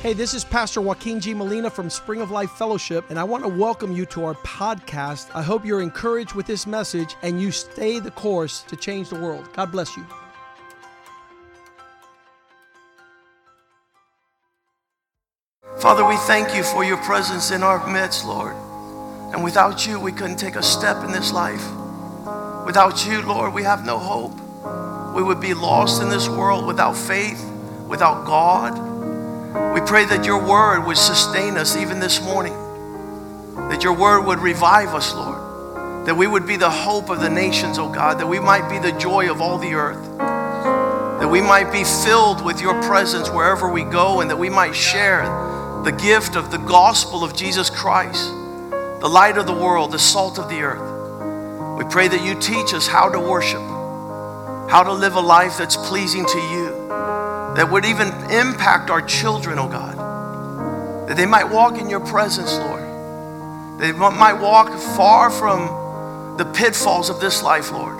Hey, this is Pastor Joaquin G. Molina from Spring of Life Fellowship, and I want to welcome you to our podcast. I hope you're encouraged with this message and you stay the course to change the world. God bless you. Father, we thank you for your presence in our midst, Lord. And without you, we couldn't take a step in this life. Without you, Lord, we have no hope. We would be lost in this world without faith, without God. We pray that your word would sustain us even this morning, that your word would revive us, Lord, that we would be the hope of the nations, oh God, that we might be the joy of all the earth, that we might be filled with your presence wherever we go, and that we might share the gift of the gospel of Jesus Christ, the light of the world, the salt of the earth. We pray that you teach us how to worship, how to live a life that's pleasing to you that would even impact our children, oh God. That they might walk in your presence, Lord. They might walk far from the pitfalls of this life, Lord.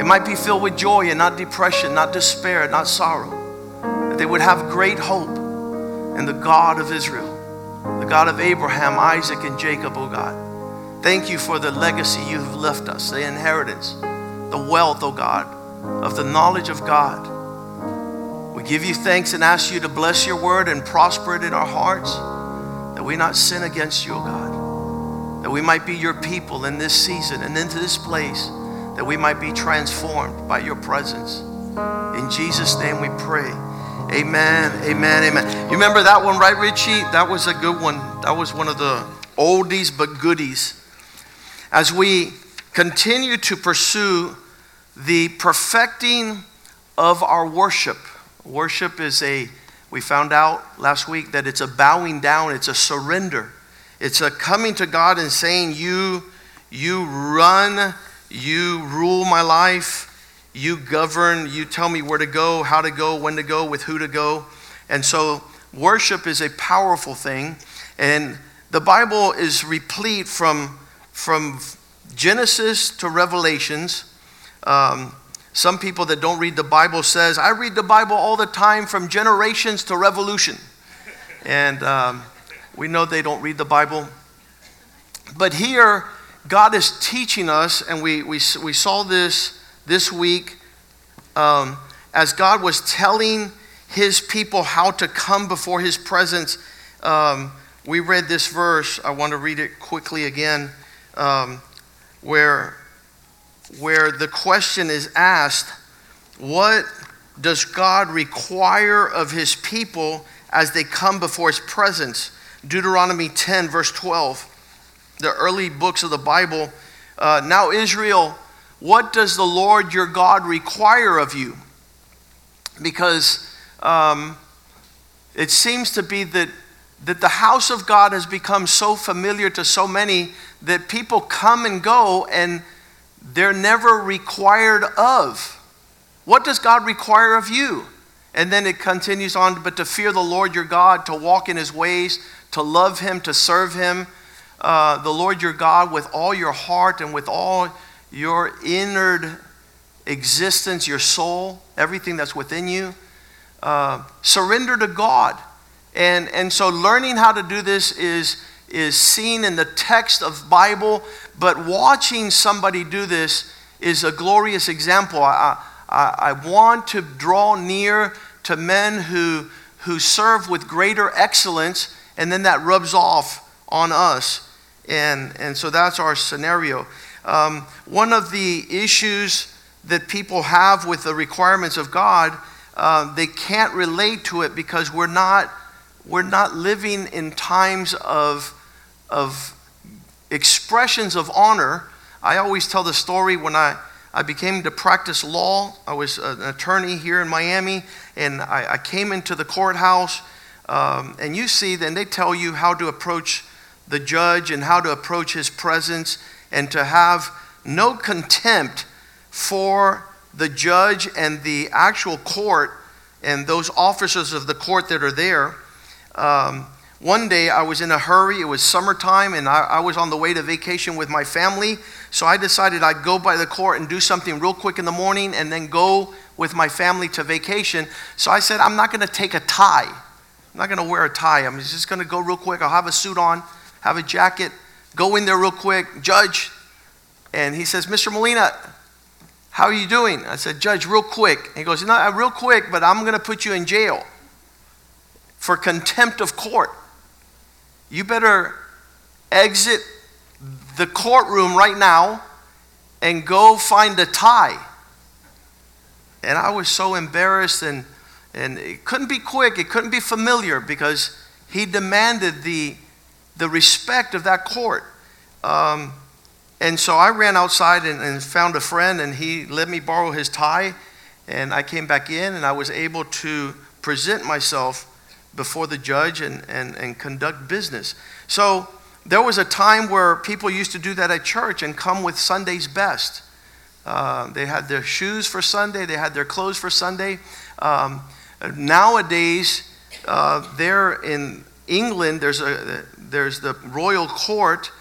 It might be filled with joy and not depression, not despair, not sorrow. That they would have great hope in the God of Israel, the God of Abraham, Isaac, and Jacob, oh God. Thank you for the legacy you have left us, the inheritance, the wealth, oh God, of the knowledge of God give you thanks and ask you to bless your word and prosper it in our hearts, that we not sin against you, O God, that we might be your people in this season and into this place, that we might be transformed by your presence. In Jesus' name we pray. Amen, amen, amen. You remember that one, right, Richie? That was a good one. That was one of the oldies but goodies. As we continue to pursue the perfecting of our worship, Worship is a, we found out last week that it's a bowing down, it's a surrender. It's a coming to God and saying, You, you run, you rule my life, you govern, you tell me where to go, how to go, when to go, with who to go. And so worship is a powerful thing. And the Bible is replete from, from Genesis to Revelations. Um, some people that don't read the Bible says, I read the Bible all the time from generations to revolution. And um, we know they don't read the Bible. But here, God is teaching us, and we, we, we saw this this week um, as God was telling his people how to come before his presence. Um, we read this verse. I want to read it quickly again, um, where where the question is asked what does God require of his people as they come before his presence? Deuteronomy 10, verse 12, the early books of the Bible. Uh, now, Israel, what does the Lord your God require of you? Because um, it seems to be that, that the house of God has become so familiar to so many that people come and go and they're never required of. What does God require of you? And then it continues on, but to fear the Lord your God, to walk in his ways, to love him, to serve him, uh, the Lord your God with all your heart and with all your inner existence, your soul, everything that's within you. Uh, surrender to God. And, and so learning how to do this is, is seen in the text of Bible, but watching somebody do this is a glorious example. I, I, I want to draw near to men who, who serve with greater excellence, and then that rubs off on us. And, and so that's our scenario. Um, one of the issues that people have with the requirements of God, uh, they can't relate to it because we're not, we're not living in times of, of expressions of honor. I always tell the story when I, I became to practice law. I was an attorney here in Miami, and I, I came into the courthouse. Um, and you see, then they tell you how to approach the judge and how to approach his presence and to have no contempt for the judge and the actual court and those officers of the court that are there. Um, one day I was in a hurry. It was summertime and I, I, was on the way to vacation with my family. So I decided I'd go by the court and do something real quick in the morning and then go with my family to vacation. So I said, I'm not going to take a tie. I'm not going to wear a tie. I'm just going to go real quick. I'll have a suit on, have a jacket, go in there real quick. Judge. And he says, Mr. Molina, how are you doing? I said, Judge, real quick. He goes, No, real quick, but I'm going to put you in jail for contempt of court. You better exit the courtroom right now and go find a tie. And I was so embarrassed and, and it couldn't be quick, it couldn't be familiar because he demanded the, the respect of that court. Um, and so I ran outside and, and found a friend, and he let me borrow his tie. And I came back in, and I was able to present myself before the judge and, and, and conduct business. So there was a time where people used to do that at church and come with Sunday's best. Uh, they had their shoes for Sunday, they had their clothes for Sunday. Um, nowadays, uh, there in England, there's, a, there's the royal court,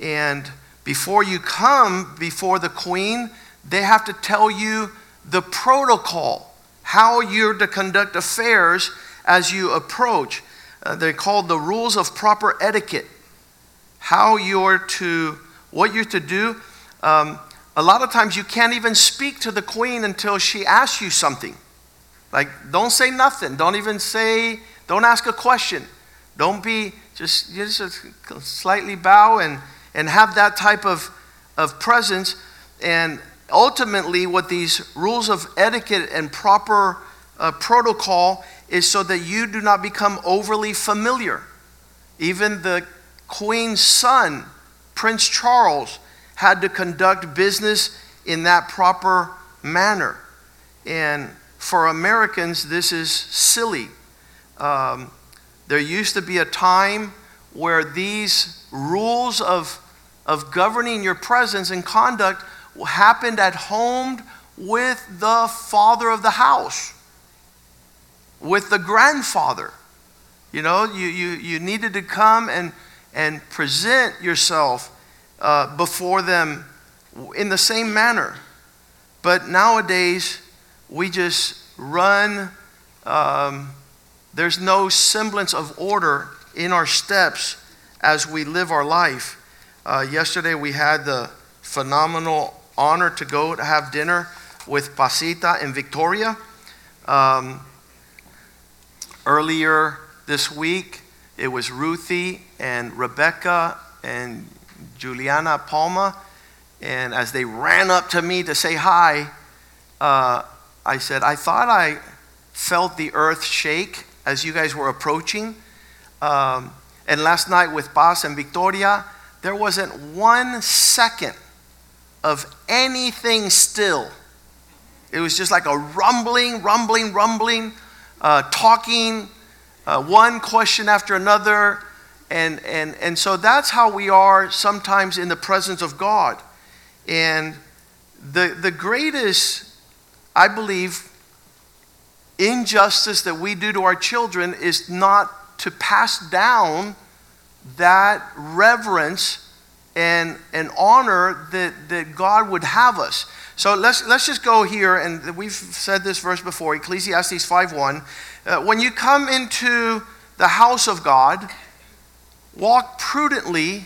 and before you come before the queen, they have to tell you the protocol, how you're to conduct affairs as you approach. Uh, they're called the rules of proper etiquette. How you're to, what you're to do. Um, a lot of times you can't even speak to the queen until she asks you something. Like, don't say nothing. Don't even say, don't ask a question. Don't be, just, just slightly bow and, and have that type of, of presence. And ultimately, what these rules of etiquette and proper uh, protocol is so that you do not become overly familiar. Even the queen's son, Prince Charles, had to conduct business in that proper manner. And for Americans, this is silly. Um, there used to be a time where these rules of, of governing your presence and conduct happened at home with the father of the house, with the grandfather. You know, you, you, you needed to come and, and present yourself uh, before them in the same manner. But nowadays, we just run, um, there's no semblance of order in our steps as we live our life. Uh, yesterday, we had the phenomenal honor to go to have dinner with Pasita and Victoria. Um, earlier this week, it was Ruthie and Rebecca and Juliana Palma. And as they ran up to me to say hi, uh, I said, I thought I felt the earth shake as you guys were approaching. Um, and last night with Paz and Victoria, there wasn't one second of anything still. It was just like a rumbling, rumbling, rumbling, uh, talking, uh, one question after another. And, and, and so that's how we are sometimes in the presence of God. And the, the greatest, I believe, injustice that we do to our children is not to pass down that reverence and, and honor that, that God would have us. So let's, let's just go here, and we've said this verse before Ecclesiastes 5.1. Uh, when you come into the house of God, Walk prudently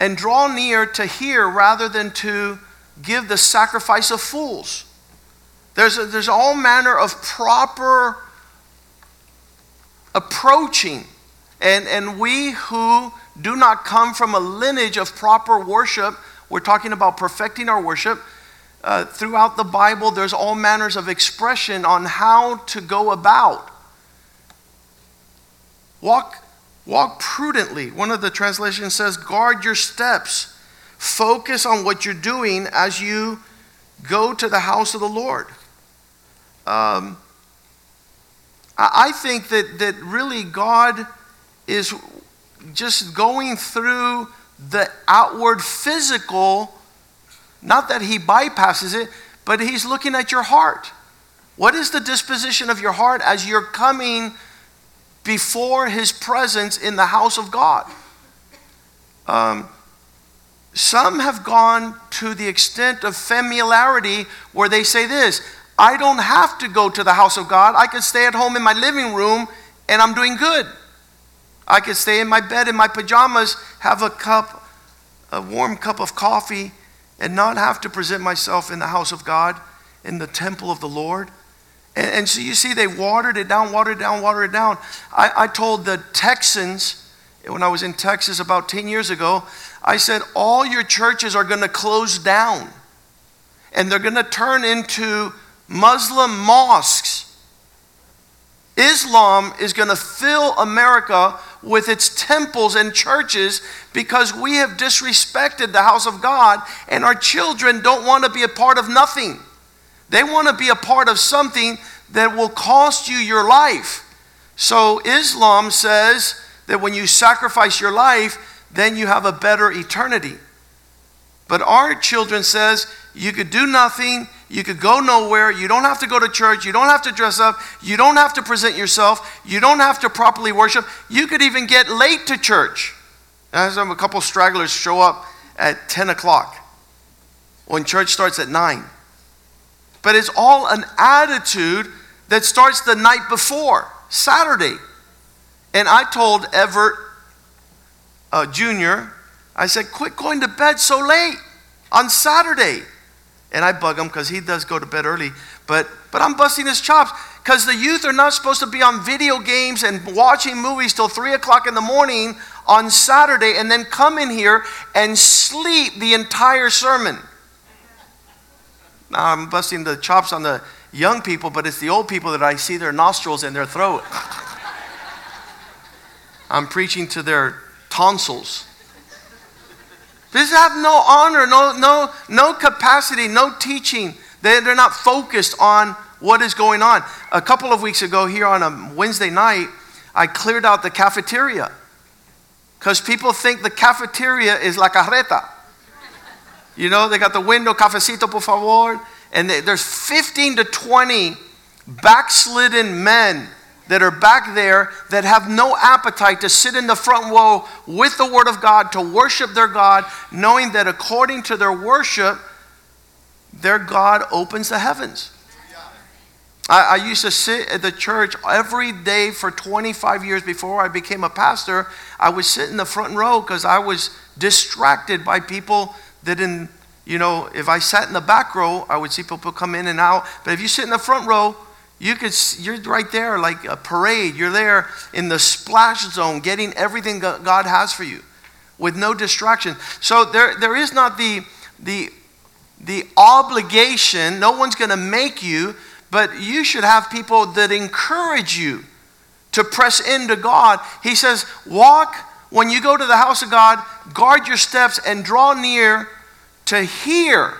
and draw near to hear rather than to give the sacrifice of fools. There's, a, there's all manner of proper approaching. And, and we who do not come from a lineage of proper worship, we're talking about perfecting our worship. Uh, throughout the Bible, there's all manners of expression on how to go about. Walk Walk prudently. One of the translations says, guard your steps. Focus on what you're doing as you go to the house of the Lord. Um, I think that, that really God is just going through the outward physical, not that He bypasses it, but He's looking at your heart. What is the disposition of your heart as you're coming before his presence in the house of God. Um, some have gone to the extent of familiarity where they say this I don't have to go to the house of God. I can stay at home in my living room and I'm doing good. I could stay in my bed in my pajamas, have a cup, a warm cup of coffee, and not have to present myself in the house of God, in the temple of the Lord. And, and so you see, they watered it down, watered it down, watered it down. I, I told the Texans when I was in Texas about 10 years ago, I said, all your churches are going to close down and they're going to turn into Muslim mosques. Islam is going to fill America with its temples and churches because we have disrespected the house of God and our children don't want to be a part of nothing. They want to be a part of something that will cost you your life. So Islam says that when you sacrifice your life, then you have a better eternity. But our children says you could do nothing, you could go nowhere, you don't have to go to church, you don't have to dress up, you don't have to present yourself, you don't have to properly worship, you could even get late to church. As a couple stragglers show up at 10 o'clock when church starts at 9. But it's all an attitude that starts the night before, Saturday. And I told Everett uh, Jr., I said, quit going to bed so late on Saturday. And I bug him because he does go to bed early. But, but I'm busting his chops because the youth are not supposed to be on video games and watching movies till 3 o'clock in the morning on Saturday and then come in here and sleep the entire sermon. Now I'm busting the chops on the young people, but it's the old people that I see their nostrils and their throat. I'm preaching to their tonsils. These have no honor, no, no, no capacity, no teaching. They, they're not focused on what is going on. A couple of weeks ago, here on a Wednesday night, I cleared out the cafeteria because people think the cafeteria is la carreta. You know, they got the window, cafecito, por favor. And they, there's 15 to 20 backslidden men that are back there that have no appetite to sit in the front row with the Word of God, to worship their God, knowing that according to their worship, their God opens the heavens. I, I, used to sit at the church every day for 25 years before I became a pastor. I would sit in the front row because I was distracted by people that in you know, if I sat in the back row, I would see people come in and out. But if you sit in the front row, you could, you're right there like a parade. You're there in the splash zone getting everything God has for you with no distraction. So there, there is not the, the, the obligation, no one's going to make you, but you should have people that encourage you to press into God. He says, walk when you go to the house of God, guard your steps and draw near to hear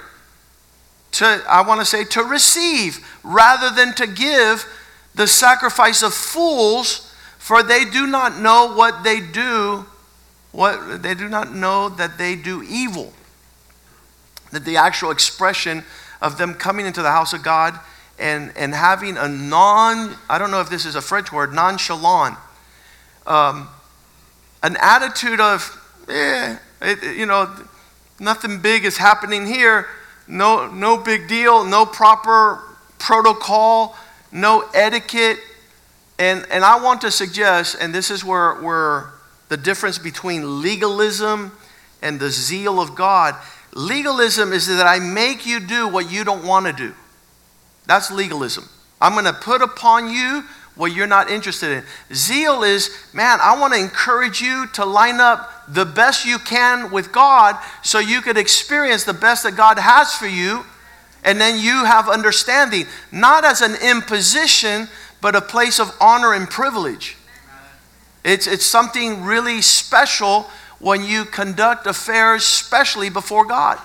to, I want to say, to receive rather than to give the sacrifice of fools, for they do not know what they do, what they do not know that they do evil. That the actual expression of them coming into the house of God and, and having a non, I don't know if this is a French word, nonchalant, um, an attitude of, eh, it, you know, nothing big is happening here no, no big deal, no proper protocol, no etiquette. And, and I want to suggest, and this is where, where the difference between legalism and the zeal of God. Legalism is that I make you do what you don't want to do. That's legalism. I'm going to put upon you what you're not interested in. Zeal is, man, I want to encourage you to line up the best you can with God so you could experience the best that God has for you. And then you have understanding, not as an imposition, but a place of honor and privilege. It's, it's something really special when you conduct affairs, especially before God.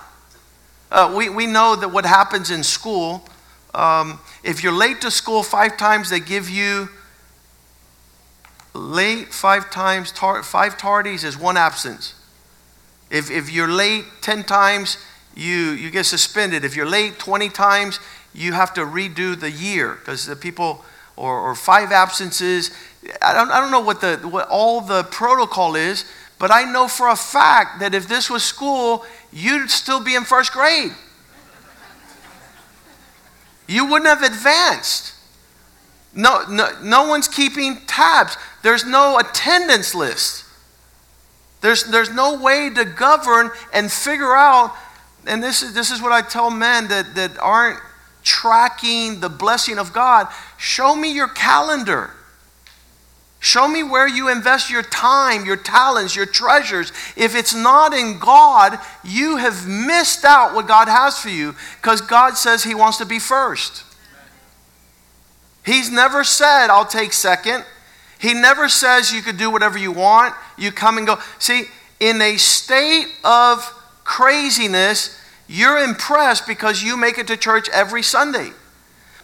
Uh, we, we know that what happens in school, um, if you're late to school five times, they give you late five times, tar- five tardies is one absence. If, if you're late 10 times, you, you get suspended. If you're late 20 times, you have to redo the year because the people, or, or five absences. I don't, I don't know what, the, what all the protocol is, but I know for a fact that if this was school, you'd still be in first grade. You wouldn't have advanced. No, no, no one's keeping tabs. There's no attendance list. There's, there's no way to govern and figure out, and this is, this is what I tell men that, that aren't tracking the blessing of God. Show me your calendar. Show me where you invest your time, your talents, your treasures. If it's not in God, you have missed out what God has for you because God says He wants to be first. He's never said, I'll take second. He never says you could do whatever you want. You come and go. See, in a state of craziness, you're impressed because you make it to church every Sunday.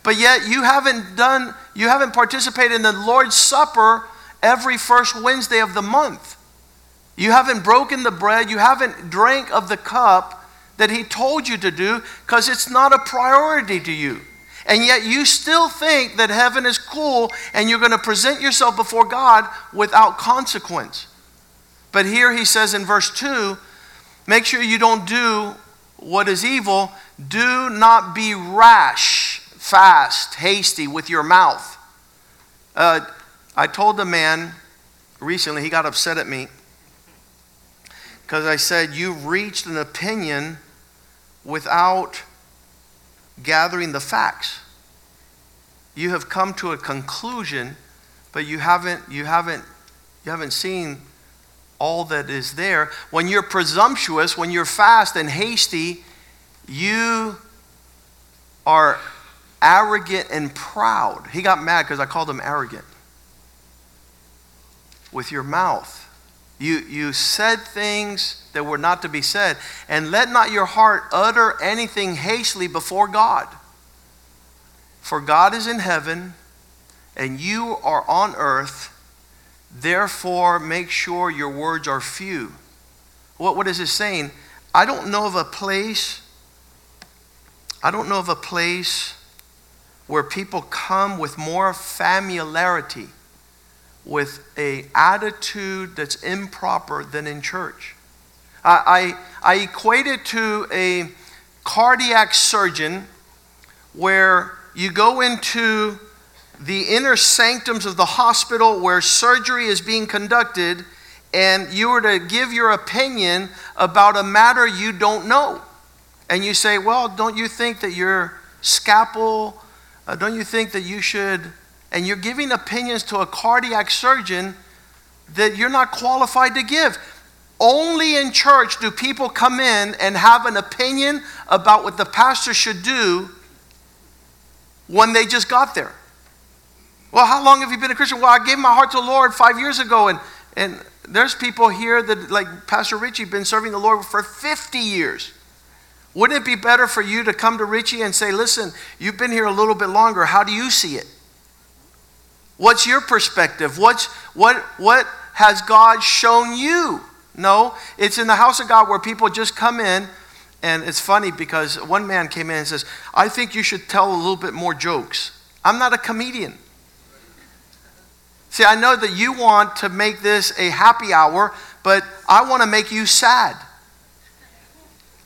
But yet you haven't done, you haven't participated in the Lord's Supper every first Wednesday of the month. You haven't broken the bread, you haven't drank of the cup that He told you to do because it's not a priority to you. And yet you still think that heaven is cool and you're going to present yourself before God without consequence. But here he says in verse 2 make sure you don't do what is evil. Do not be rash, fast, hasty with your mouth. Uh, I told a man recently, he got upset at me because I said, You've reached an opinion without gathering the facts. You have come to a conclusion, but you haven't, you haven't, you haven't seen all that is there. When you're presumptuous, when you're fast and hasty, you are arrogant and proud. He got mad because I called him arrogant. With your mouth. You, you said things that were not to be said. And let not your heart utter anything hastily before God. For God is in heaven, and you are on earth. Therefore, make sure your words are few. What, what is it saying? I don't know of a place, I don't know of a place where people come with more familiarity with a attitude that's improper than in church. I, I, I equate it to a cardiac surgeon where you go into the inner sanctums of the hospital where surgery is being conducted and you were to give your opinion about a matter you don't know. And you say, Well, don't you think that your scalpel, uh, don't you think that you should and you're giving opinions to a cardiac surgeon that you're not qualified to give. Only in church do people come in and have an opinion about what the pastor should do when they just got there. Well, how long have you been a Christian? Well, I gave my heart to the Lord five years ago, and, and there's people here that, like Pastor Richie, been serving the Lord for 50 years. Wouldn't it be better for you to come to Richie and say, listen, you've been here a little bit longer. How do you see it? What's your perspective? What's, what, what has God shown you? No, it's in the house of God where people just come in, and it's funny because one man came in and says, I think you should tell a little bit more jokes. I'm not a comedian. See, I know that you want to make this a happy hour, but I want to make you sad.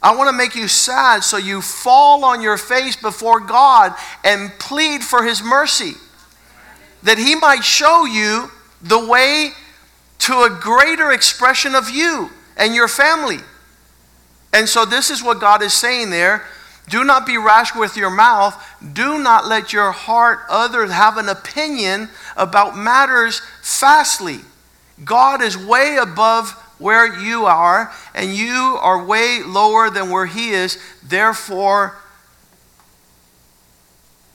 I want to make you sad so you fall on your face before God and plead for His mercy that He might show you the way to a greater expression of you and your family. And so, this is what God is saying there. Do not be rash with your mouth. Do not let your heart others have an opinion about matters fastly. God is way above where you are, and you are way lower than where He is. Therefore,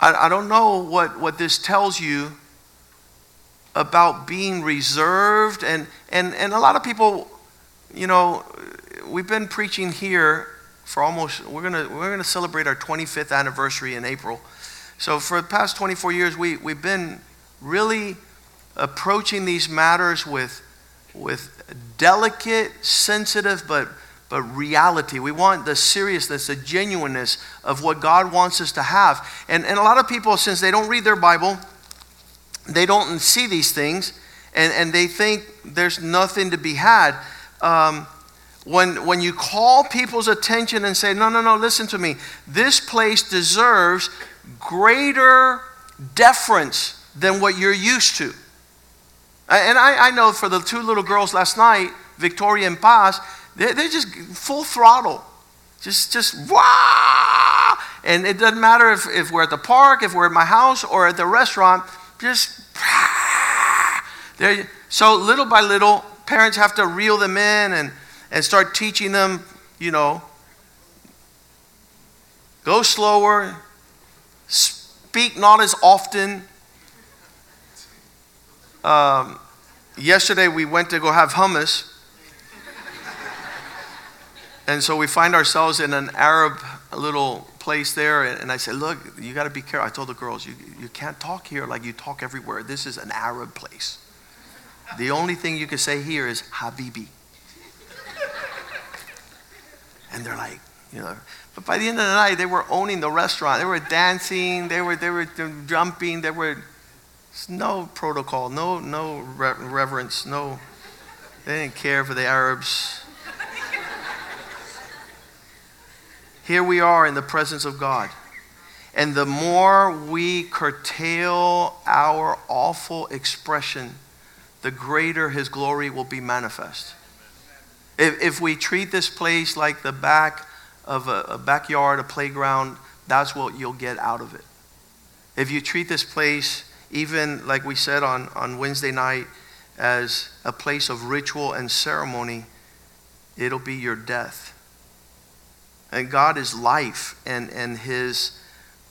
I, I don't know what, what this tells you about being reserved. And, and, and a lot of people, you know, we've been preaching here for almost, we're going to we're gonna celebrate our 25th anniversary in April. So for the past 24 years, we, we've been really approaching these matters with, with delicate, sensitive, but, but reality. We want the seriousness, the genuineness of what God wants us to have. And, and a lot of people, since they don't read their Bible, they don't see these things and, and they think there's nothing to be had. Um, when, when you call people's attention and say, no, no, no, listen to me, this place deserves greater deference than what you're used to. And I, I know for the two little girls last night, Victoria and Paz, they're, they're just full throttle. Just, just, wah! And it doesn't matter if, if we're at the park, if we're at my house, or at the restaurant, just, so little by little, parents have to reel them in and, and start teaching them, you know, go slower, speak not as often. Um, yesterday we went to go have hummus. and so we find ourselves in an Arab little place there. And I said, Look, you got to be careful. I told the girls, you, you can't talk here like you talk everywhere. This is an Arab place. The only thing you can say here is Habibi. and they're like, you know, but by the end of the night, they were owning the restaurant. They were dancing, they were, they were jumping, they were no protocol, no, no reverence, no, they didn't care for the Arabs. Here we are in the presence of God. And the more we curtail our awful expression, the greater his glory will be manifest. If, if we treat this place like the back of a, a backyard, a playground, that's what you'll get out of it. If you treat this place, even like we said on, on Wednesday night, as a place of ritual and ceremony, it'll be your death. And God is life, and, and His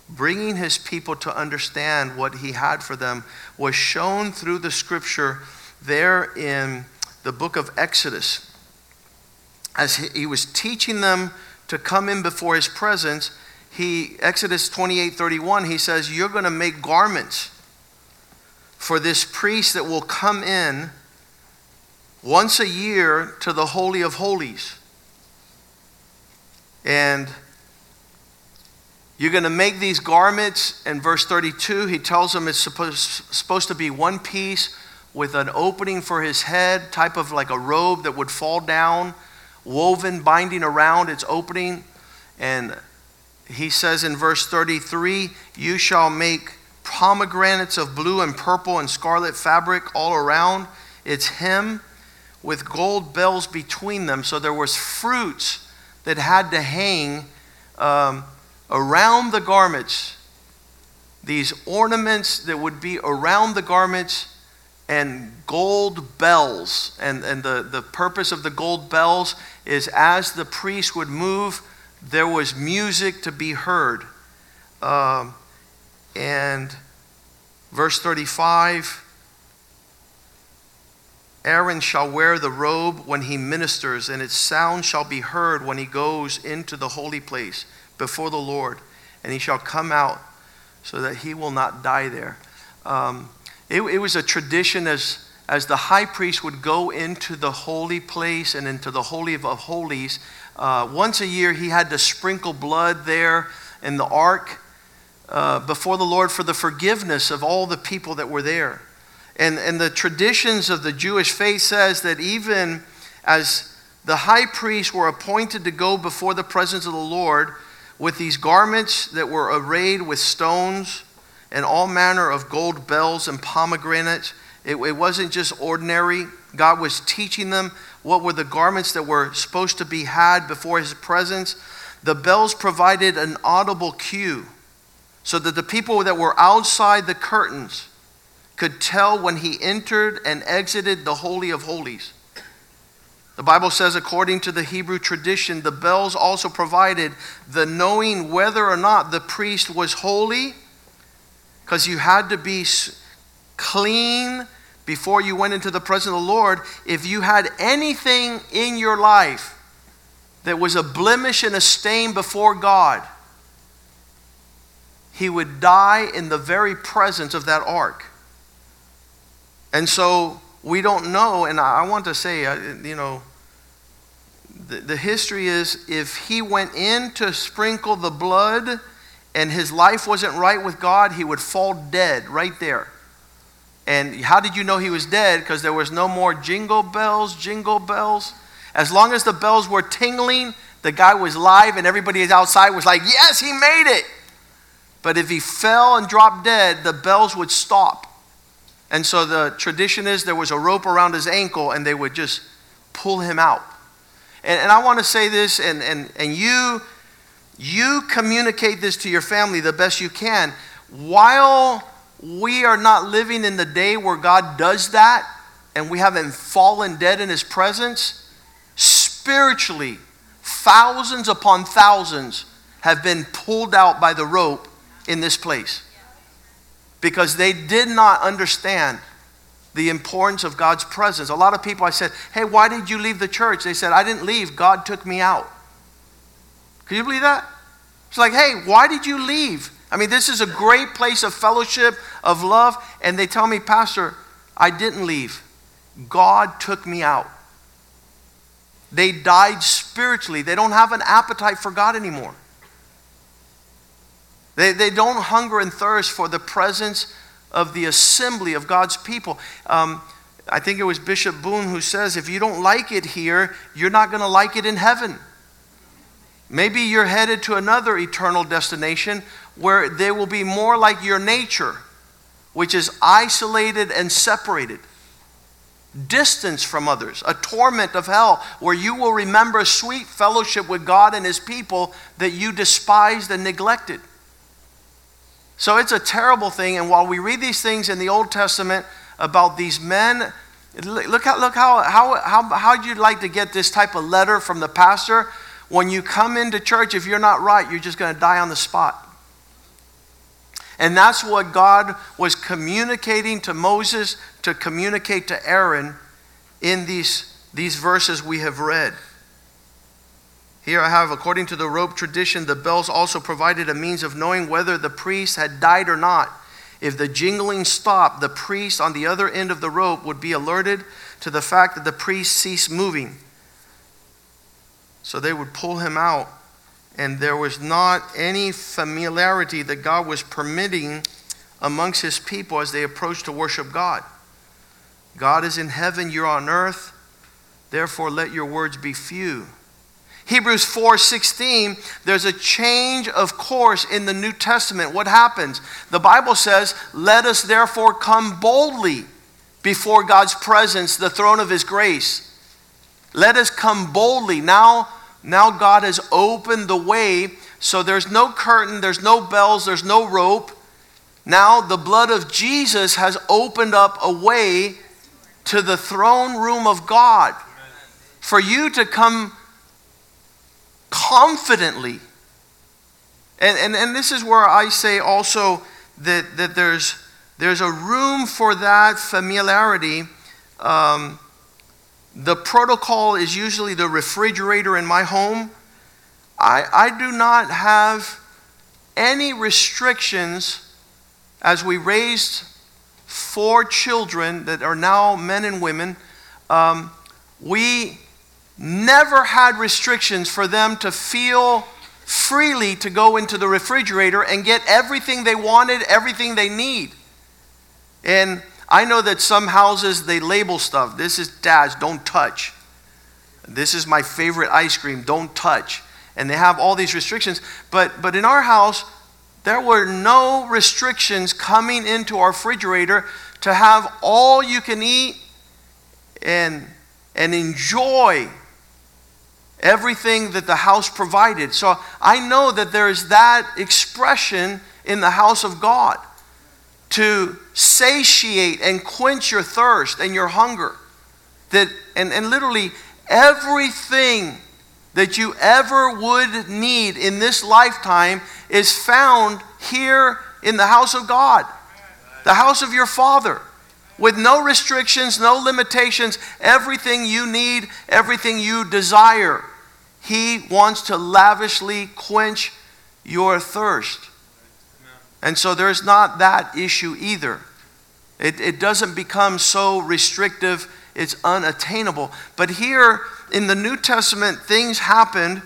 bringing His people to understand what He had for them was shown through the scripture there in the book of Exodus. As He, he was teaching them to come in before his presence, he Exodus 28 31, he says, You're going to make garments for this priest that will come in once a year to the Holy of Holies. And you're going to make these garments. In verse 32, he tells them it's supposed, supposed to be one piece with an opening for his head, type of like a robe that would fall down woven, binding around its opening. And he says in verse 33 You shall make pomegranates of blue and purple and scarlet fabric all around its hem with gold bells between them. So there was fruits that had to hang um, around the garments. These ornaments that would be around the garments and gold bells. And, and the, the purpose of the gold bells is as the priest would move, there was music to be heard. Um, and verse 35 Aaron shall wear the robe when he ministers, and its sound shall be heard when he goes into the holy place before the Lord, and he shall come out so that he will not die there. Um, it, it was a tradition as, as the high priest would go into the holy place and into the Holy of Holies. Uh, once a year, he had to sprinkle blood there in the ark uh, before the Lord for the forgiveness of all the people that were there. And, and the traditions of the Jewish faith says that even as the high priests were appointed to go before the presence of the Lord with these garments that were arrayed with stones and all manner of gold bells and pomegranates. It, it wasn't just ordinary. God was teaching them what were the garments that were supposed to be had before his presence. The bells provided an audible cue so that the people that were outside the curtains could tell when he entered and exited the Holy of Holies. The Bible says, according to the Hebrew tradition, the bells also provided the knowing whether or not the priest was holy because you had to be clean before you went into the presence of the Lord. If you had anything in your life that was a blemish and a stain before God, he would die in the very presence of that ark. And so we don't know, and I want to say, uh, you know, the, the history is if he went in to sprinkle the blood and his life wasn't right with God, he would fall dead right there. And how did you know he was dead? Because there was no more jingle bells, jingle bells. As long as the bells were tingling, the guy was live, and everybody outside was like, Yes, he made it. But if he fell and dropped dead, the bells would stop. And so the tradition is there was a rope around his ankle and they would just pull him out. And, and I want to say this, and, and, and you, you communicate this to your family the best you can. While we are not living in the day where God does that and we haven't fallen dead in his presence, spiritually, thousands upon thousands have been pulled out by the rope in this place because they did not understand the importance of God's presence. A lot of people, I said, Hey, why did you leave the church? They said, I didn't leave, God took me out. Can you believe that? It's like, Hey, why did you leave? I mean, this is a great place of fellowship, of love. And they tell me, Pastor, I didn't leave. God took me out. They died spiritually. They don't have an appetite for God anymore. They, they don't hunger and thirst for the presence of the assembly of God's people. Um, I think it was Bishop Boone who says, if you don't like it here, you're not going to like it in heaven. Maybe you're headed to another eternal destination where they will be more like your nature, which is isolated and separated, distance from others, a torment of hell where you will remember sweet fellowship with God and His people that you despised and neglected. So it's a terrible thing. And while we read these things in the Old Testament about these men, look how, look how, how, how, how you'd like to get this type of letter from the pastor? When you come into church, if you're not right, you're just going to die on the spot. And that's what God was communicating to Moses to communicate to Aaron in these, these verses we have read. Here I have, according to the rope tradition, the bells also provided a means of knowing whether the priest had died or not. If the jingling stopped, the priest on the other end of the rope would be alerted to the fact that the priest ceased moving. So they would pull him out, and there was not any familiarity that God was permitting amongst his people as they approached to worship God. God is in heaven, you're on earth, therefore let your words be few. Hebrews 4:16, there's a change of course in the New Testament. What happens? The Bible says, "Let us therefore come boldly before God's presence, the throne of his grace." Let us come boldly. Now, now God has opened the way, so there's no curtain, there's no bells, there's no rope. Now the blood of Jesus has opened up a way to the throne room of God. For you to come confidently. And, and, and this is where I say also that, that there's, there's a room for that familiarity. Um, the protocol is usually the refrigerator in my home. I, I do not have any restrictions as we raised four children that are now men and women. Um, we never had restrictions for them to feel freely to go into the refrigerator and get everything they wanted, everything they need. And I know that some houses they label stuff. This is dad's, don't touch. This is my favorite ice cream, don't touch. And they have all these restrictions. But but in our house, there were no restrictions coming into our refrigerator to have all you can eat and and enjoy everything that the house provided. So I know that there is that expression in the house of God to satiate and quench your thirst and your hunger. That and, and literally everything that you ever would need in this lifetime is found here in the house of God, the house of your Father with no restrictions, no limitations, everything you need, everything you desire. He wants to lavishly quench your thirst. And so there's not that issue either. It, it doesn't become so restrictive, it's unattainable. But here in the New Testament, things happened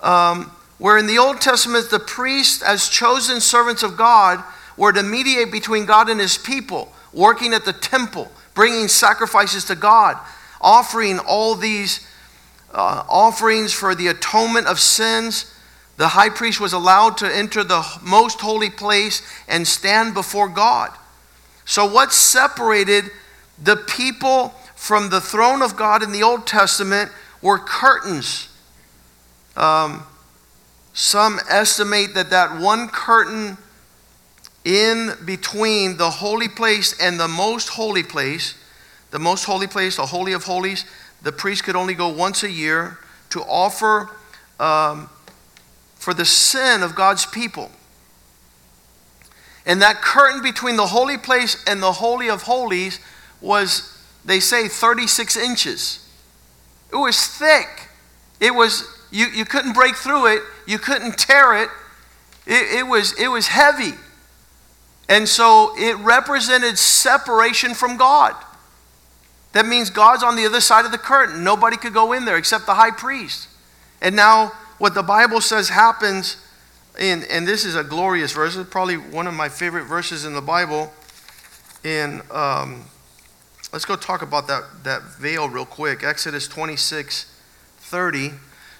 um, where in the Old Testament, the priests, as chosen servants of God, were to mediate between God and his people working at the temple, bringing sacrifices to God, offering all these uh, offerings for the atonement of sins. The high priest was allowed to enter the most holy place and stand before God. So, what separated the people from the throne of God in the Old Testament were curtains. Um, some estimate that that one curtain in between the holy place and the most holy place, the most holy place, the Holy of Holies, the priest could only go once a year to offer um, for the sin of God's people. And that curtain between the holy place and the Holy of Holies was, they say, 36 inches. It was thick. It was, you, you couldn't break through it, you couldn't tear it. It, it, was, it was heavy. And so it represented separation from God. That means God's on the other side of the curtain. Nobody could go in there except the high priest. And now, what the Bible says happens, in, and this is a glorious verse, it's probably one of my favorite verses in the Bible. In, um, let's go talk about that, that veil real quick. Exodus 26 30.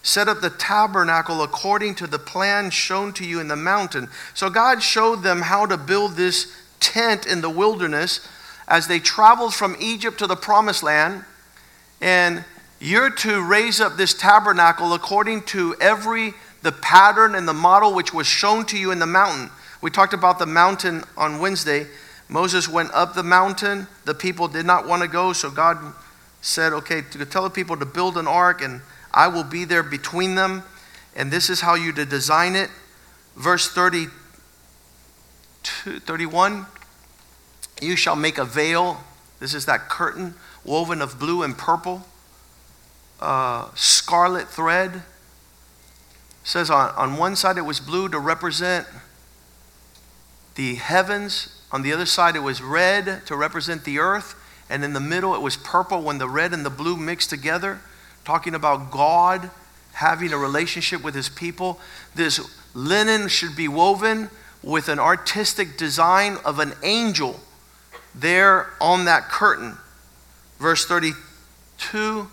Set up the tabernacle according to the plan shown to you in the mountain. So God showed them how to build this tent in the wilderness as they traveled from Egypt to the promised land. And you're to raise up this tabernacle according to every the pattern and the model which was shown to you in the mountain. We talked about the mountain on Wednesday. Moses went up the mountain. The people did not want to go, so God said, "Okay, to tell the people to build an ark and I will be there between them." And this is how you to design it. Verse 30 31 You shall make a veil. This is that curtain woven of blue and purple uh, scarlet thread. It says on, on one side it was blue to represent the heavens, on the other side it was red to represent the earth, and in the middle it was purple when the red and the blue mixed together, talking about God having a relationship with his people. This linen should be woven with an artistic design of an angel there on that curtain. Verse 32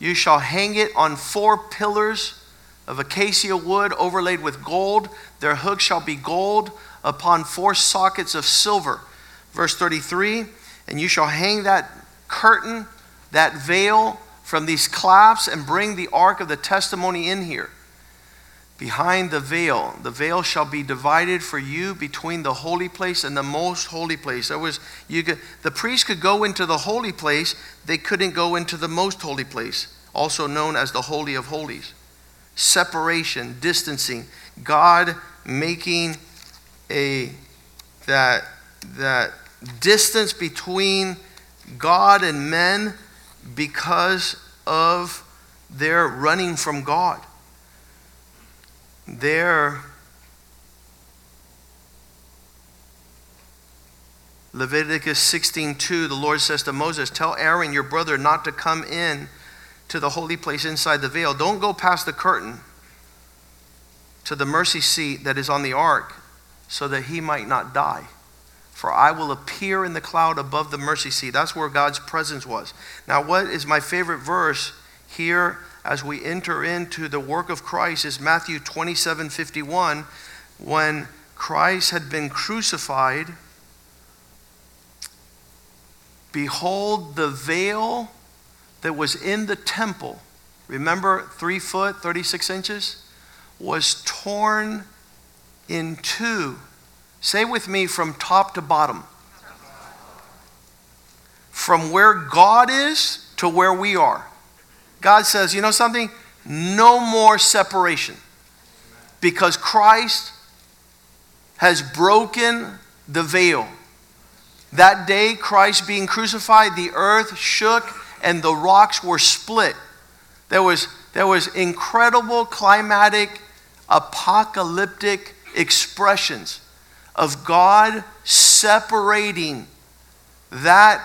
you shall hang it on four pillars of acacia wood overlaid with gold. Their hooks shall be gold upon four sockets of silver. Verse 33 And you shall hang that curtain, that veil, from these clasps and bring the ark of the testimony in here behind the veil. The veil shall be divided for you between the holy place and the most holy place. That was you could, the priest could go into the holy place, they couldn't go into the most holy place, also known as the holy of holies. Separation, distancing, God making a that that distance between God and men because of their running from God there, Leviticus 16:2, the Lord says to Moses, "Tell Aaron your brother not to come in to the holy place inside the veil. Don't go past the curtain to the mercy seat that is on the ark, so that he might not die. For I will appear in the cloud above the mercy seat." That's where God's presence was. Now, what is my favorite verse here as we enter into the work of Christ is Matthew 27 51. When Christ had been crucified, behold, the veil that was in the temple, remember three foot, 36 inches, was torn in two. Say with me from top to bottom. From where God is to where we are. God says, you know something? No more separation. Because Christ has broken the veil. That day, Christ being crucified, the earth shook and the rocks were split. There was, there was incredible climatic, apocalyptic expressions of God separating that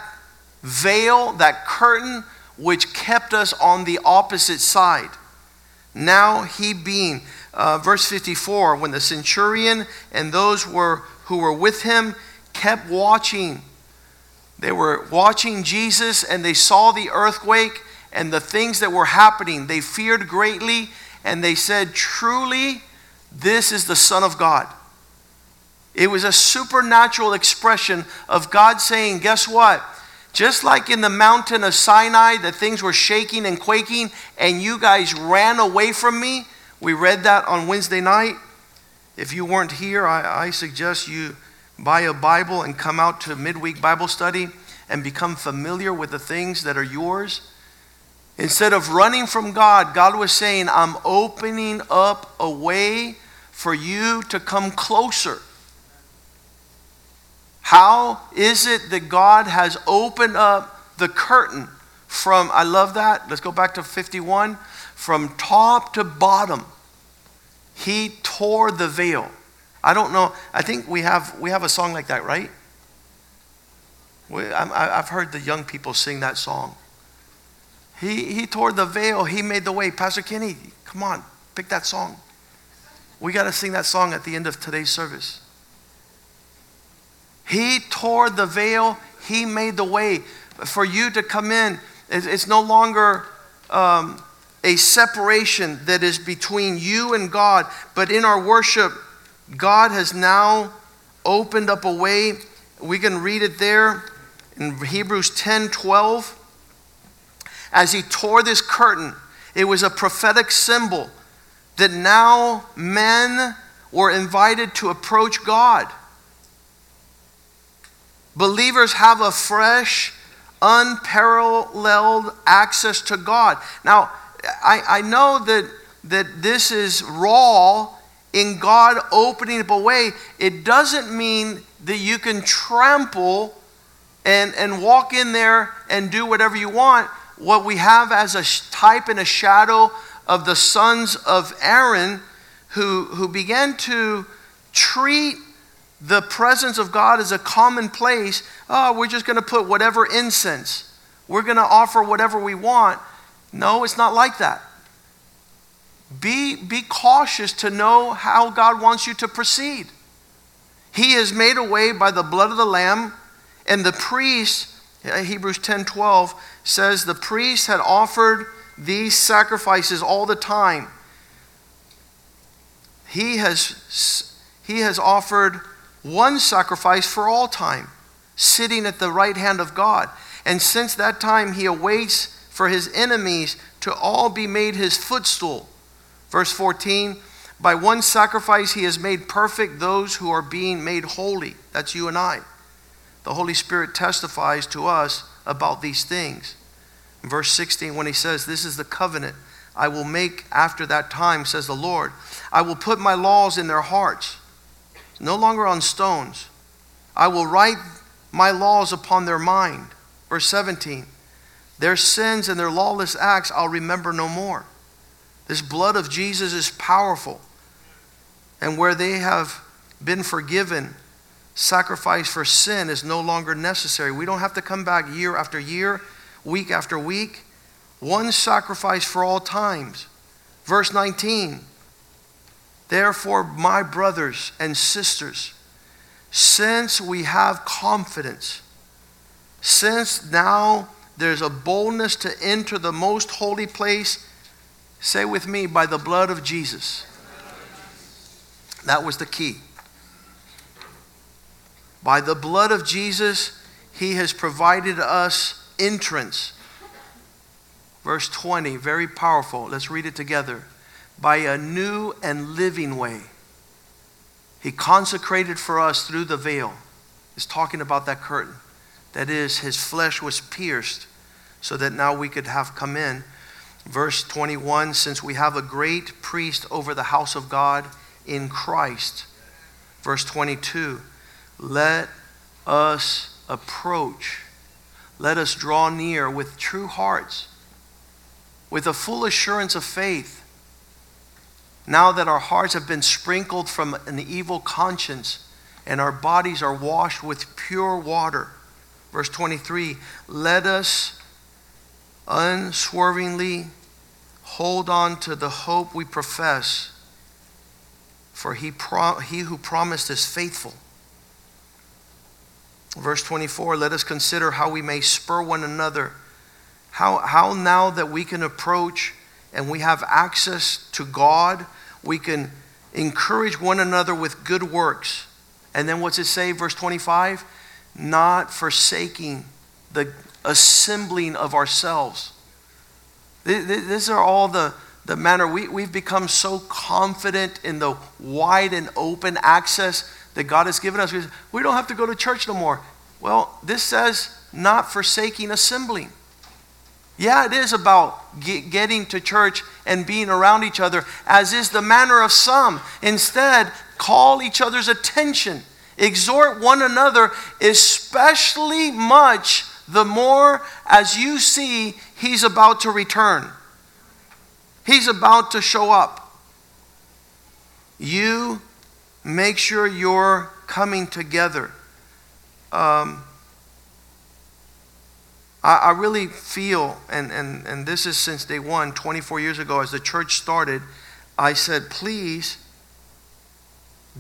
veil, that curtain which kept us on the opposite side. Now he being, uh, verse 54, when the centurion and those were, who were with him kept watching, they were watching Jesus and they saw the earthquake and the things that were happening. They feared greatly and they said, Truly, this is the Son of God. It was a supernatural expression of God saying, Guess what? Just like in the mountain of Sinai, the things were shaking and quaking, and you guys ran away from me. We read that on Wednesday night. If you weren't here, I, I suggest you buy a Bible and come out to midweek Bible study and become familiar with the things that are yours. Instead of running from God, God was saying, I'm opening up a way for you to come closer. How is it that God has opened up the curtain from, I love that, let's go back to 51, from top to bottom? He tore the veil. I don't know, I think we have, we have a song like that, right? We, I, I've heard the young people sing that song. He, he tore the veil, he made the way. Pastor Kenny, come on, pick that song. We got to sing that song at the end of today's service. He tore the veil, He made the way for you to come in. It's no longer um, a separation that is between you and God, but in our worship, God has now opened up a way. We can read it there in Hebrews 10 12. As he tore this curtain, it was a prophetic symbol that now men were invited to approach God. Believers have a fresh, unparalleled access to God. Now, I, I know that, that this is raw in God opening up a way. It doesn't mean that you can trample and, and walk in there and do whatever you want. What we have as a type and a shadow of the sons of Aaron who, who began to treat the presence of God is a commonplace. Oh, we're just going to put whatever incense, we're going to offer whatever we want. No, it's not like that. Be, be cautious to know how God wants you to proceed. He has made a way by the blood of the Lamb, and the priest, Hebrews 10 12, says the priest had offered these sacrifices all the time. He has, he has offered one sacrifice for all time, sitting at the right hand of God. And since that time, he awaits for his enemies to all be made his footstool. Verse 14 By one sacrifice, he has made perfect those who are being made holy. That's you and I. The Holy Spirit testifies to us about these things. verse 16, when he says, This is the covenant I will make after that time, says the Lord. I will put my laws in their hearts no longer on stones. I will write my laws upon their mind. Verse 17 Their sins and their lawless acts I'll remember no more. This blood of Jesus is powerful. And where they have been forgiven, sacrifice for sin is no longer necessary. We don't have to come back year after year, week after week. One sacrifice for all times. Verse 19 Therefore, my brothers and sisters, since we have confidence, since now there's a boldness to enter the most holy place, say with me, by the blood of Jesus. That was the key. By the blood of Jesus, he has provided us entrance. Verse 20, very powerful. Let's read it together by a new and living way. He consecrated for us through the veil. He's talking about that curtain. That is, his flesh was pierced so that now we could have come in. Verse 21 Since we have a great priest over the house of God in Christ. Verse 22 Let us approach, let us draw near with true hearts, with a full assurance of faith now that our hearts have been sprinkled from an evil conscience and our bodies are washed with pure water. Verse 23 Let us unswervingly hold on to the hope we profess, for he, pro- he who promised is faithful. Verse 24 Let us consider how we may spur one another. How, how now that we can approach and we have access to God, we can encourage one another with good works. And then what's it say, verse 25? Not forsaking the assembling of ourselves. These are all the, the manner we, we've become so confident in the wide and open access that God has given us. We don't have to go to church no more. Well, this says not forsaking assembling. Yeah, it is about get, getting to church and being around each other, as is the manner of some. Instead, call each other's attention, exhort one another, especially much the more as you see he's about to return. He's about to show up. You make sure you're coming together. Um, I, I really feel, and, and, and this is since day one, 24 years ago, as the church started, I said, please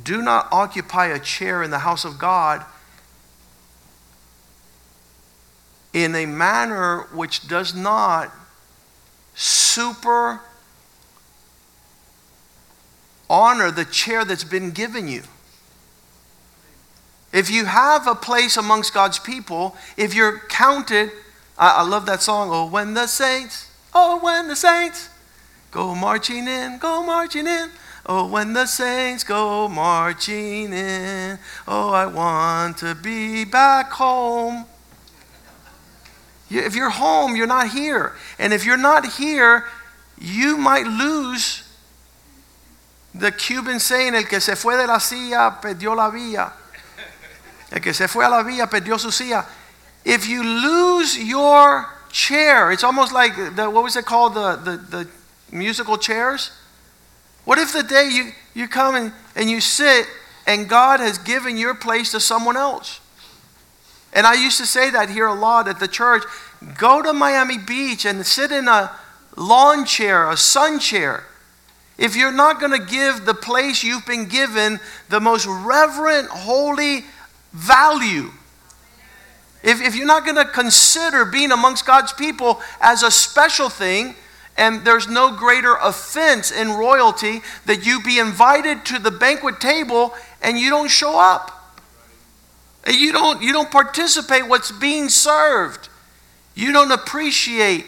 do not occupy a chair in the house of God in a manner which does not super honor the chair that's been given you. If you have a place amongst God's people, if you're counted, I, I love that song, Oh, when the saints, oh, when the saints go marching in, go marching in. Oh, when the saints go marching in, oh, I want to be back home. If you're home, you're not here. And if you're not here, you might lose the Cuban saying, el que se fue de la silla perdió la vía. El que se fue a la vía perdió su silla. If you lose your chair, it's almost like, the, what was it called, the, the, the musical chairs? What if the day you, you come and, and you sit and God has given your place to someone else? And I used to say that here a lot at the church. Go to Miami Beach and sit in a lawn chair, a sun chair. If you're not going to give the place you've been given the most reverent, holy value, if, if you're not going to consider being amongst God's people as a special thing, and there's no greater offense in royalty that you be invited to the banquet table and you don't show up. You don't, you don't participate what's being served. You don't appreciate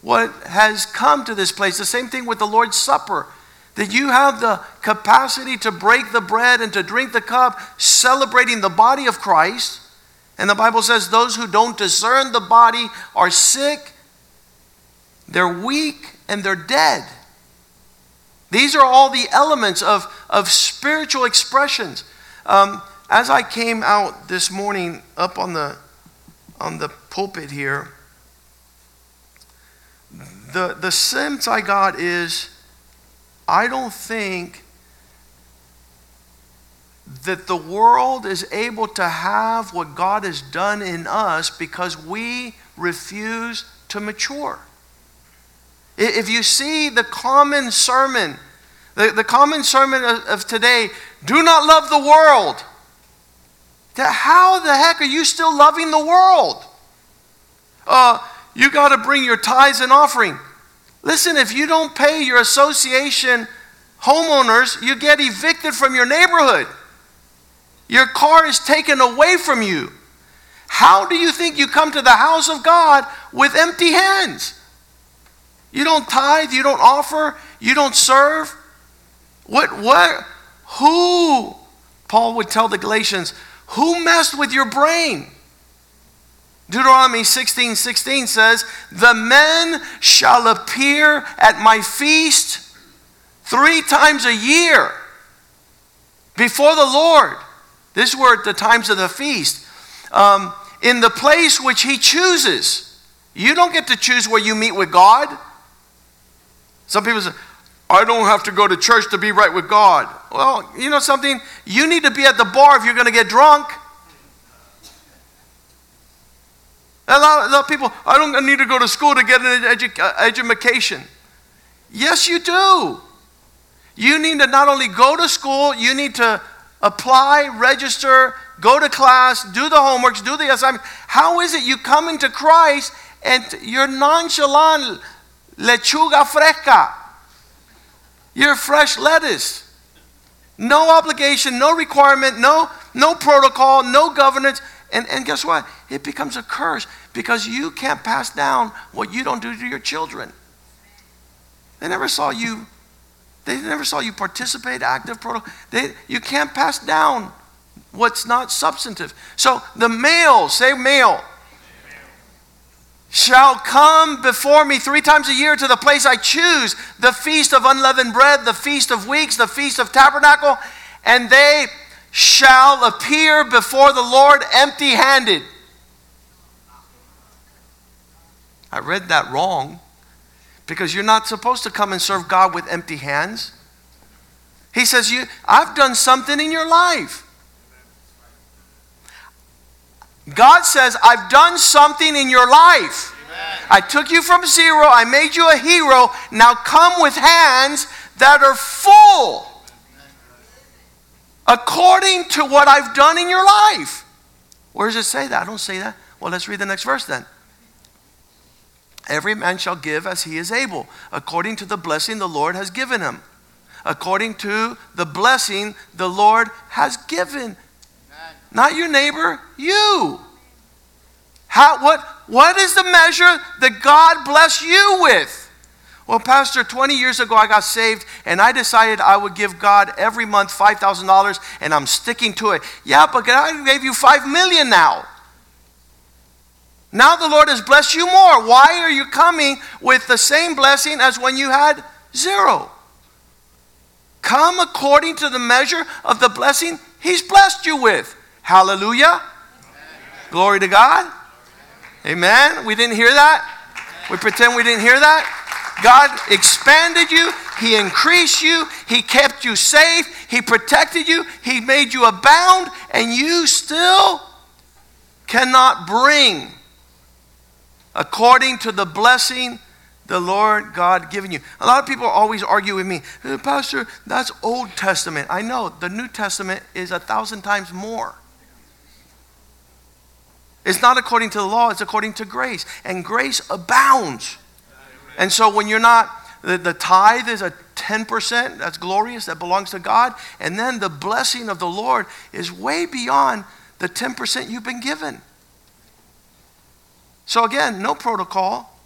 what has come to this place. The same thing with the Lord's Supper. That you have the capacity to break the bread and to drink the cup, celebrating the body of Christ. And the Bible says those who don't discern the body are sick, they're weak, and they're dead. These are all the elements of, of spiritual expressions. Um, as I came out this morning up on the, on the pulpit here, the, the sense I got is I don't think that the world is able to have what God has done in us because we refuse to mature. If you see the common sermon, the, the common sermon of, of today, do not love the world how the heck are you still loving the world? Uh, you got to bring your tithes and offering. Listen, if you don't pay your association homeowners, you get evicted from your neighborhood. Your car is taken away from you. How do you think you come to the house of God with empty hands? You don't tithe, you don't offer, you don't serve. What, what, who, Paul would tell the Galatians, who messed with your brain? Deuteronomy 16 16 says, The men shall appear at my feast three times a year before the Lord. This were at the times of the feast. Um, in the place which he chooses. You don't get to choose where you meet with God. Some people say, I don't have to go to church to be right with God. Well, you know something? You need to be at the bar if you're going to get drunk. A lot, a lot, of people, I don't need to go to school to get an uh, education. Yes, you do. You need to not only go to school, you need to apply, register, go to class, do the homeworks, do the assignments. How is it you come into Christ and you're nonchalant, lechuga fresca? You're fresh lettuce. No obligation, no requirement, no no protocol, no governance. And, and guess what? It becomes a curse because you can't pass down what you don't do to your children. They never saw you. They never saw you participate, active protocol. They, you can't pass down what's not substantive. So the male, say male, shall come before me three times a year to the place I choose the feast of unleavened bread, the feast of weeks, the feast of tabernacle, and they shall appear before the Lord empty handed. I read that wrong because you're not supposed to come and serve God with empty hands. He says, you, I've done something in your life. God says, I've done something in your life. Amen. I took you from zero, I made you a hero. Now come with hands that are full according to what I've done in your life. Where does it say that? I don't say that. Well, let's read the next verse then. Every man shall give as he is able, according to the blessing the Lord has given him. According to the blessing the Lord has given. Not your neighbor, you. How, what, what is the measure that God bless you with? Well, Pastor, 20 years ago I got saved and I decided I would give God every month $5,000 and I'm sticking to it. Yeah, but God gave you 5 million now. Now the Lord has blessed you more. Why are you coming with the same blessing as when you had zero? Come according to the measure of the blessing He's blessed you with. Hallelujah. Amen. Glory to God. Amen. We didn't hear that? We pretend we didn't hear that? God expanded you, He increased you, He kept you safe, He protected you, He made you abound, and you still cannot bring according to the blessing the Lord God given you. A lot of people always argue with me, hey, Pastor, that's Old Testament. I know the New Testament is a thousand times more. It's not according to the law, it's according to grace. And grace abounds. And so when you're not, the, the tithe is a 10%, that's glorious, that belongs to God. And then the blessing of the Lord is way beyond the 10% you've been given. So again, no protocol,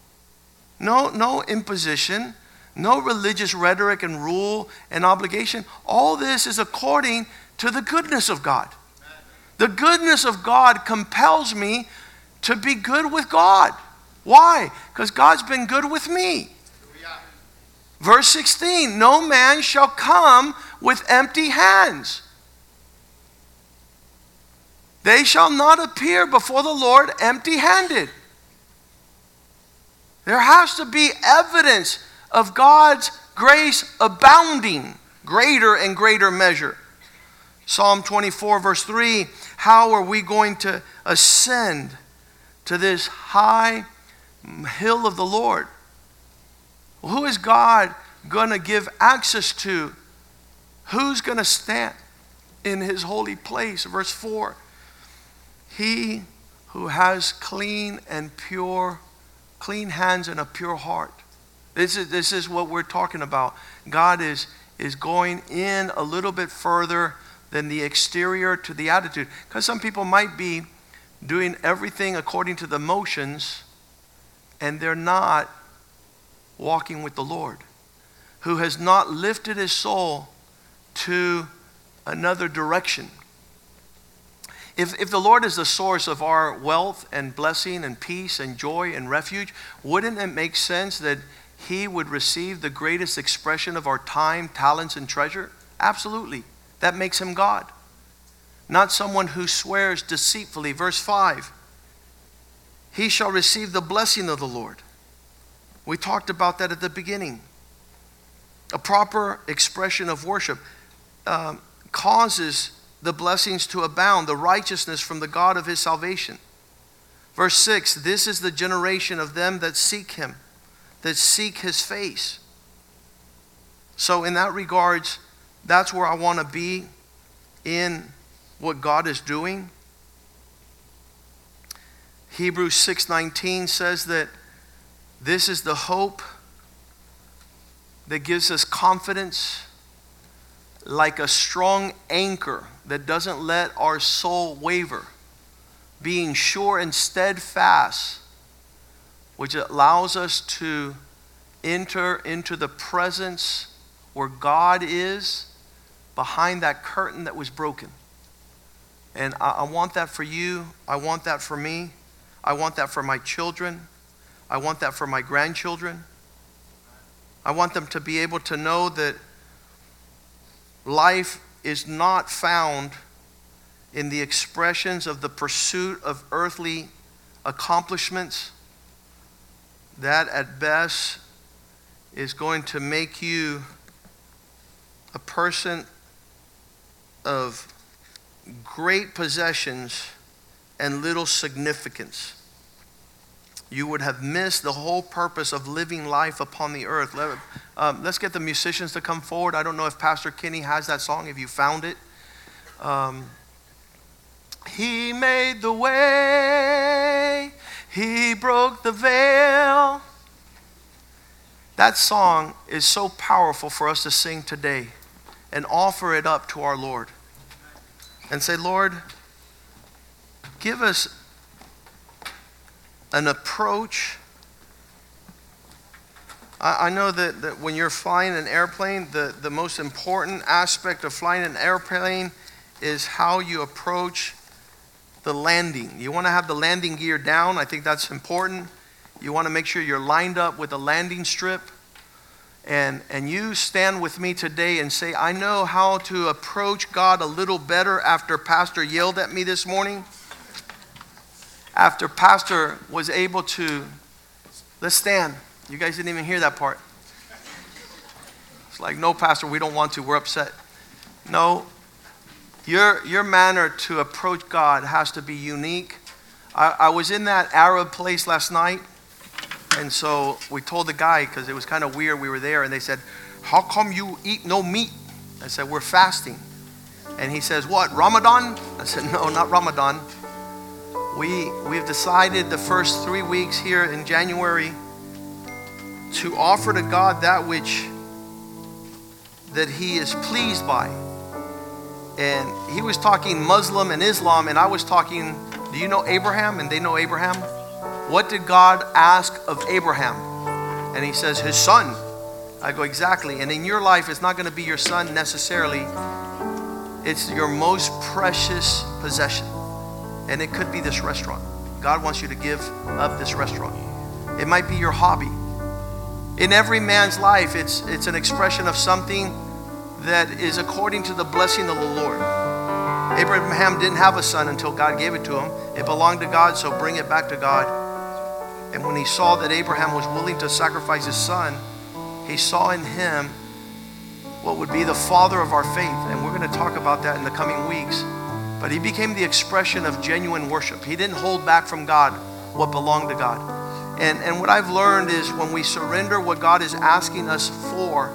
no, no imposition, no religious rhetoric and rule and obligation. All this is according to the goodness of God. The goodness of God compels me to be good with God. Why? Because God's been good with me. Verse 16 No man shall come with empty hands. They shall not appear before the Lord empty handed. There has to be evidence of God's grace abounding, greater and greater measure. Psalm 24, verse 3 How are we going to ascend to this high hill of the Lord. Who is God going to give access to? Who's going to stand in his holy place? Verse 4 He who has clean and pure, clean hands and a pure heart. This is, this is what we're talking about. God is, is going in a little bit further than the exterior to the attitude. Because some people might be doing everything according to the motions and they're not walking with the Lord, who has not lifted his soul to another direction. If, if the Lord is the source of our wealth and blessing and peace and joy and refuge, wouldn't it make sense that He would receive the greatest expression of our time, talents, and treasure? Absolutely. That makes Him God. Not someone who swears deceitfully. Verse 5 he shall receive the blessing of the Lord. We talked about that at the beginning. A proper expression of worship um, causes the blessings to abound, the righteousness from the God of his salvation. Verse 6 This is the generation of them that seek him, that seek his face. So, in that regards, that's where I want to be in what God is doing. Hebrews 6:19 says that this is the hope that gives us confidence like a strong anchor that doesn't let our soul waver, being sure and steadfast, which allows us to enter into the presence where God is behind that curtain that was broken. And I, I, want that for you. I want that for me. I want that for my children. I want that for my grandchildren. I want them to be able to know that life is not found in the expressions of the pursuit of earthly accomplishments. That at best is going to make you a person of great possessions and little significance. You would have missed the whole purpose of living life upon the earth. Let, um, let's get the musicians to come forward. I don't know if Pastor Kenny has that song, if you found it. Um, he made the way, He broke the veil. That song is so powerful for us to sing today and offer it up to our Lord and say, Lord, give us an approach. I, I know that, that when you're flying an airplane, the, the most important aspect of flying an airplane is how you approach the landing. You want to have the landing gear down. I think that's important. You want to make sure you're lined up with the landing strip. And, and you stand with me today and say, I know how to approach God a little better after Pastor yelled at me this morning. After Pastor was able to, let's stand. You guys didn't even hear that part. It's like, no, Pastor, we don't want to. We're upset. No, your, your manner to approach God has to be unique. I, I was in that Arab place last night and so we told the guy, because it was kind of weird, we were there, and they said, How come you eat no meat? I said, We're fasting. And he says, What, Ramadan? I said, No, not Ramadan. We, we've decided the first three weeks here in January to offer to God that which that he is pleased by. And he was talking Muslim and Islam, and I was talking, do you know Abraham? And they know Abraham. What did God ask of Abraham? And he says, His son. I go, Exactly. And in your life, it's not going to be your son necessarily, it's your most precious possession. And it could be this restaurant. God wants you to give up this restaurant. It might be your hobby. In every man's life, it's, it's an expression of something that is according to the blessing of the Lord. Abraham didn't have a son until God gave it to him. It belonged to God, so bring it back to God. And when he saw that Abraham was willing to sacrifice his son, he saw in him what would be the father of our faith. And we're going to talk about that in the coming weeks. But he became the expression of genuine worship. He didn't hold back from God what belonged to God. And, and what I've learned is when we surrender what God is asking us for,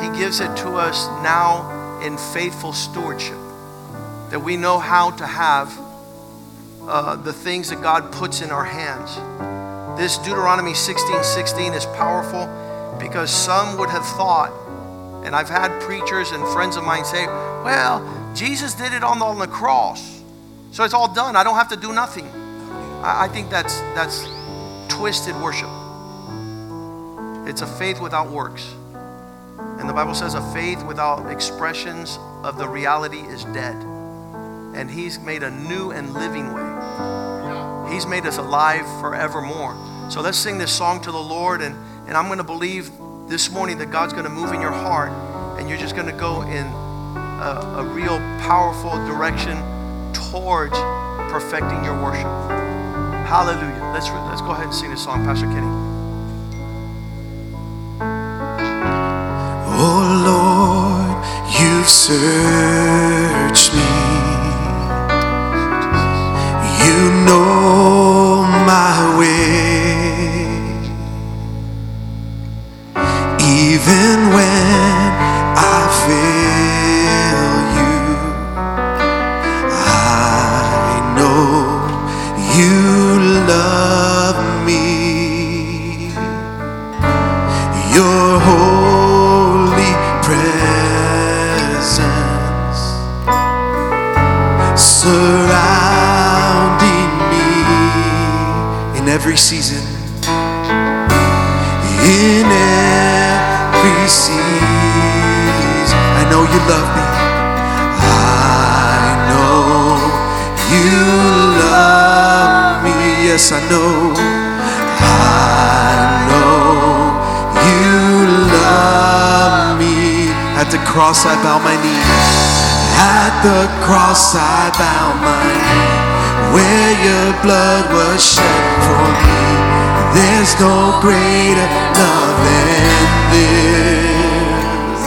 he gives it to us now in faithful stewardship. That we know how to have uh, the things that God puts in our hands. This Deuteronomy 16 16 is powerful because some would have thought, and I've had preachers and friends of mine say, well, Jesus did it on the, on the cross. So it's all done. I don't have to do nothing. I, I think that's, that's twisted worship. It's a faith without works. And the Bible says a faith without expressions of the reality is dead. And He's made a new and living way. He's made us alive forevermore. So let's sing this song to the Lord. And, and I'm going to believe this morning that God's going to move in your heart and you're just going to go in a, a real powerful direction towards perfecting your worship. Hallelujah. Let's, let's go ahead and sing this song, Pastor Kenny. Oh Lord, you've searched me. You know every season. In every season, I know you love me. I know you love me. Yes, I know. I know you love me. At the cross, I bow my knee. At the cross, I bow my knee. Where your blood was shed for me. There's no greater love than this.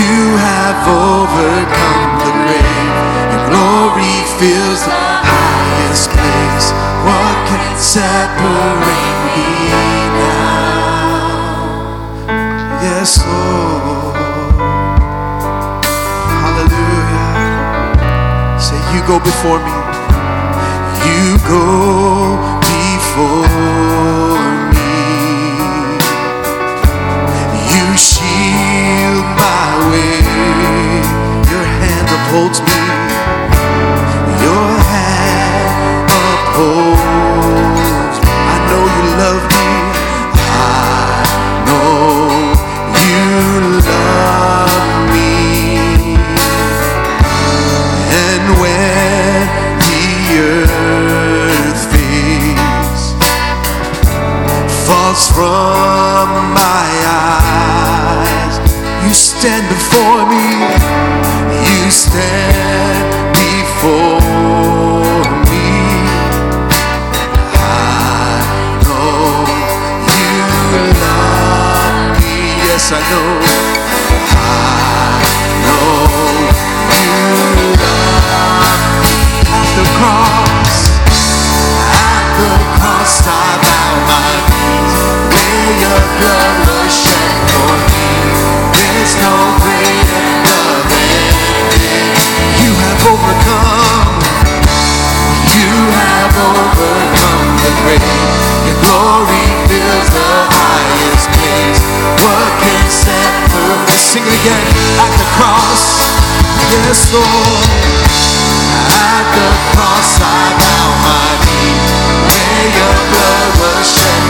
You have overcome the grave. Your glory fills the highest place. What can separate me now? Yes, Lord. You go before me. You go before me. You shield my way. Your hand upholds me. From my eyes, you stand before me. You stand before me. I know you love me. Yes, I know. I know you love me. At the cross, at the cross, I bow my knees. Your blood was shed for me. There's no greater love than. You have overcome. You have overcome the grave. Your glory fills the highest place. What can again. At the cross. At the cross, I bow my knee. Where your blood was shed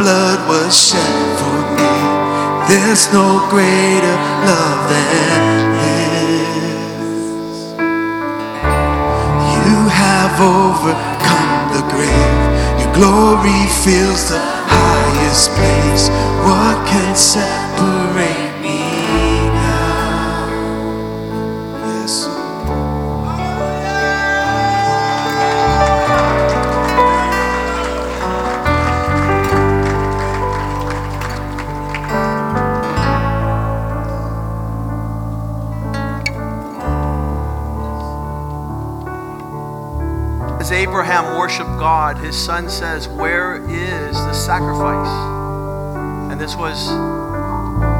blood was shed for me. There's no greater love than this. You have overcome the grave. Your glory fills the highest place. What can separate Worshiped God, his son says, Where is the sacrifice? And this was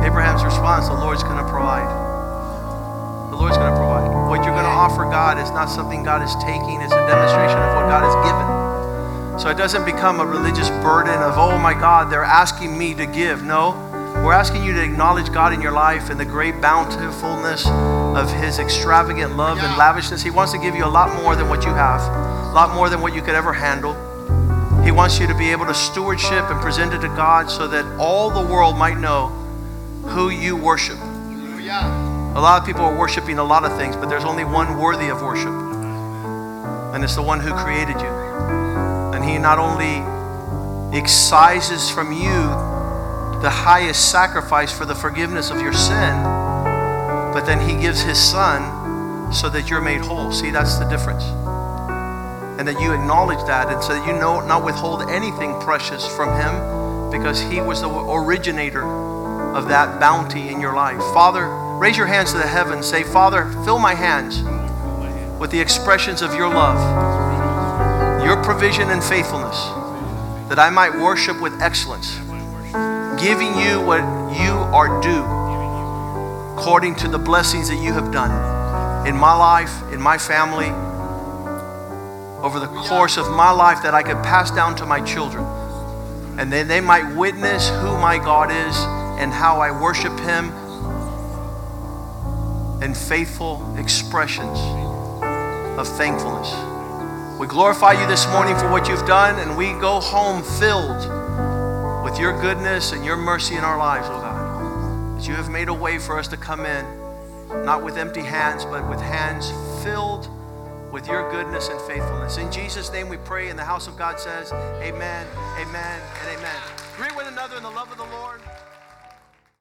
Abraham's response the Lord's going to provide. The Lord's going to provide. What you're going to offer God is not something God is taking, it's a demonstration of what God has given. So it doesn't become a religious burden of, oh my God, they're asking me to give. No, We're asking you to acknowledge God in your life and the great bountifulness of His extravagant love and lavishness. He wants to give you a lot more than what you have, a lot more than what you could ever handle. He wants you to be able to stewardship and present it to God so that all the world might know who you worship. A lot of people are worshiping a lot of things, but there's only one worthy of worship, and it's the one who created you. And He not only excises from you the highest sacrifice for the forgiveness of your sin, but then He gives His Son so that you're made whole. See, that's the difference and that you acknowledge that and so that you know not withhold anything precious from him because he was the originator of that bounty in your life. Father raise your hands to the heavens. Say father fill my hands with the expressions of your love your provision and faithfulness that i might worship with excellence giving you what you are due according to the blessings that you have done in my life in my family over the course of my life that I could pass down to my children. And then they might witness who my God is and how I worship Him in faithful expressions of thankfulness. We glorify you this morning for what you've done, and we go home filled with your goodness and your mercy in our lives, oh God. That you have made a way for us to come in, not with empty hands, but with hands filled with your goodness and faithfulness. In Jesus' name we pray, and the house of God says, Amen, amen, and amen. Greet one another in the love of the Lord.